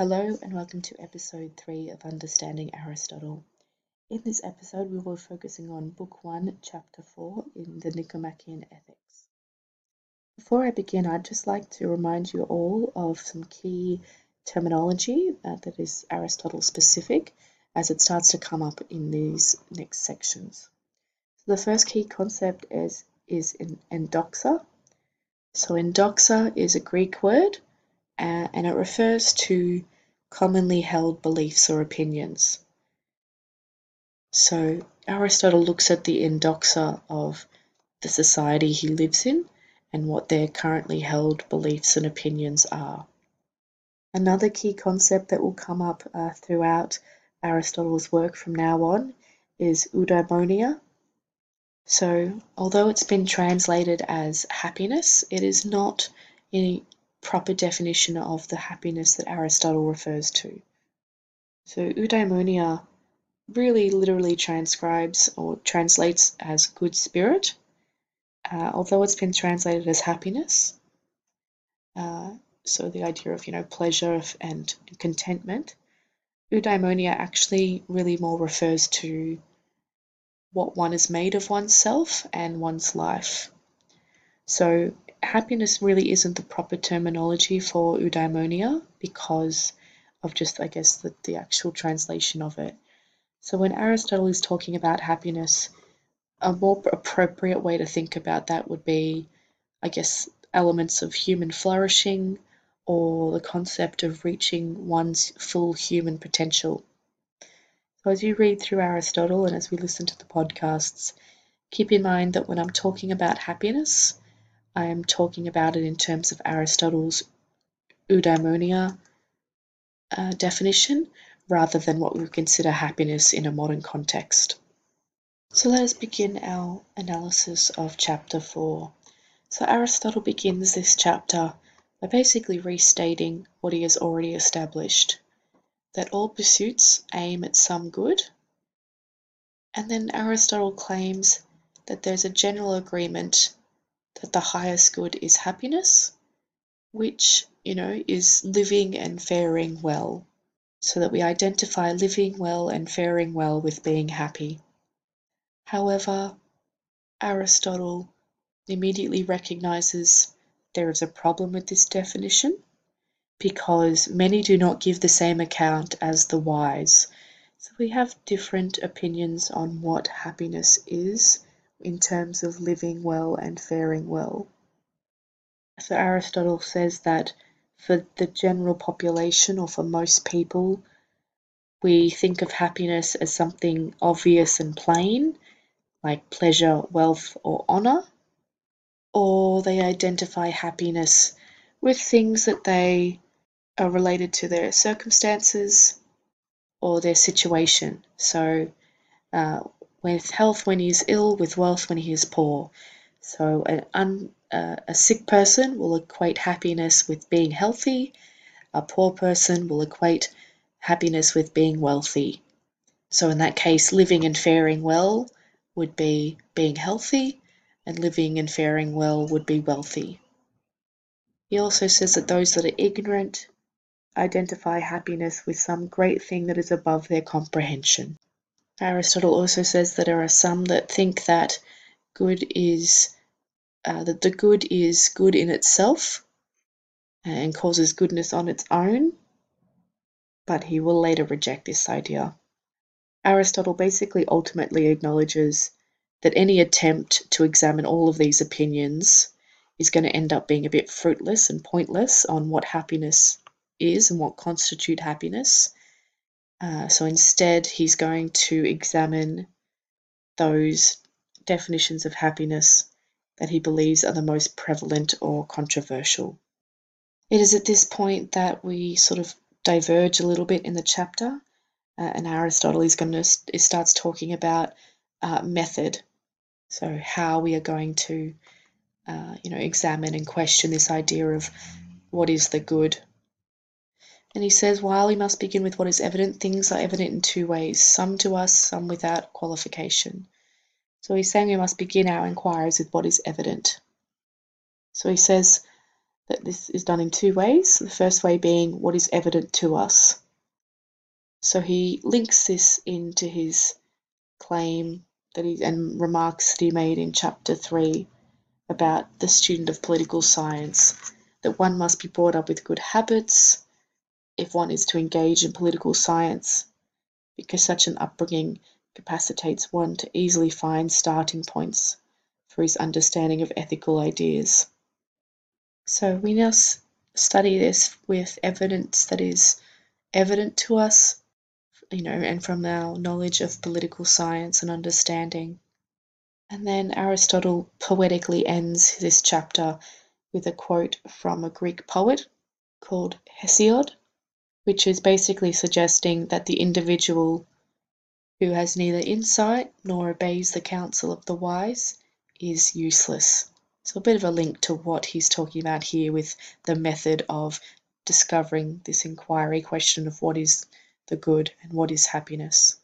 Hello and welcome to episode 3 of Understanding Aristotle. In this episode, we will be focusing on Book 1, Chapter 4 in the Nicomachean Ethics. Before I begin, I'd just like to remind you all of some key terminology uh, that is Aristotle specific as it starts to come up in these next sections. So the first key concept is, is endoxa. So endoxa is a Greek word uh, and it refers to commonly held beliefs or opinions. So Aristotle looks at the endoxa of the society he lives in and what their currently held beliefs and opinions are. Another key concept that will come up uh, throughout Aristotle's work from now on is eudaimonia. So, although it's been translated as happiness, it is not any proper definition of the happiness that Aristotle refers to. So, eudaimonia really literally transcribes or translates as good spirit, uh, although it's been translated as happiness. Uh, so, the idea of you know pleasure and contentment eudaimonia actually really more refers to what one is made of oneself and one's life. So happiness really isn't the proper terminology for eudaimonia because of just, I guess, the, the actual translation of it. So when Aristotle is talking about happiness, a more appropriate way to think about that would be, I guess, elements of human flourishing, or the concept of reaching one's full human potential. So, as you read through Aristotle and as we listen to the podcasts, keep in mind that when I'm talking about happiness, I am talking about it in terms of Aristotle's eudaimonia uh, definition rather than what we consider happiness in a modern context. So let us begin our analysis of chapter 4. So Aristotle begins this chapter by basically restating what he has already established that all pursuits aim at some good. And then Aristotle claims that there's a general agreement that the highest good is happiness, which, you know, is living and faring well, so that we identify living well and faring well with being happy. However, Aristotle immediately recognizes there is a problem with this definition because many do not give the same account as the wise. So we have different opinions on what happiness is in terms of living well and faring well. So Aristotle says that for the general population or for most people, we think of happiness as something obvious and plain, like pleasure, wealth, or honor or they identify happiness with things that they are related to their circumstances or their situation. So, uh, with health when he is ill, with wealth when he is poor. So, an un, uh, a sick person will equate happiness with being healthy, a poor person will equate happiness with being wealthy. So, in that case, living and faring well would be being healthy, and living and faring well would be wealthy. He also says that those that are ignorant identify happiness with some great thing that is above their comprehension. Aristotle also says that there are some that think that good is uh, that the good is good in itself and causes goodness on its own, but he will later reject this idea. Aristotle basically ultimately acknowledges that any attempt to examine all of these opinions is going to end up being a bit fruitless and pointless on what happiness is and what constitute happiness. Uh, so instead, he's going to examine those definitions of happiness that he believes are the most prevalent or controversial. It is at this point that we sort of diverge a little bit in the chapter, uh, and Aristotle is going to starts talking about uh, method so how we are going to, uh, you know, examine and question this idea of what is the good. And he says, while we must begin with what is evident, things are evident in two ways, some to us, some without qualification. So he's saying we must begin our inquiries with what is evident. So he says that this is done in two ways. The first way being what is evident to us. So he links this into his claim that he and remarks that he made in chapter three about the student of political science that one must be brought up with good habits if one is to engage in political science, because such an upbringing capacitates one to easily find starting points for his understanding of ethical ideas. So we now study this with evidence that is evident to us, you know, and from our knowledge of political science and understanding. And then Aristotle poetically ends this chapter with a quote from a Greek poet called Hesiod, which is basically suggesting that the individual who has neither insight nor obeys the counsel of the wise is useless. So, a bit of a link to what he's talking about here with the method of discovering this inquiry question of what is the good and what is happiness.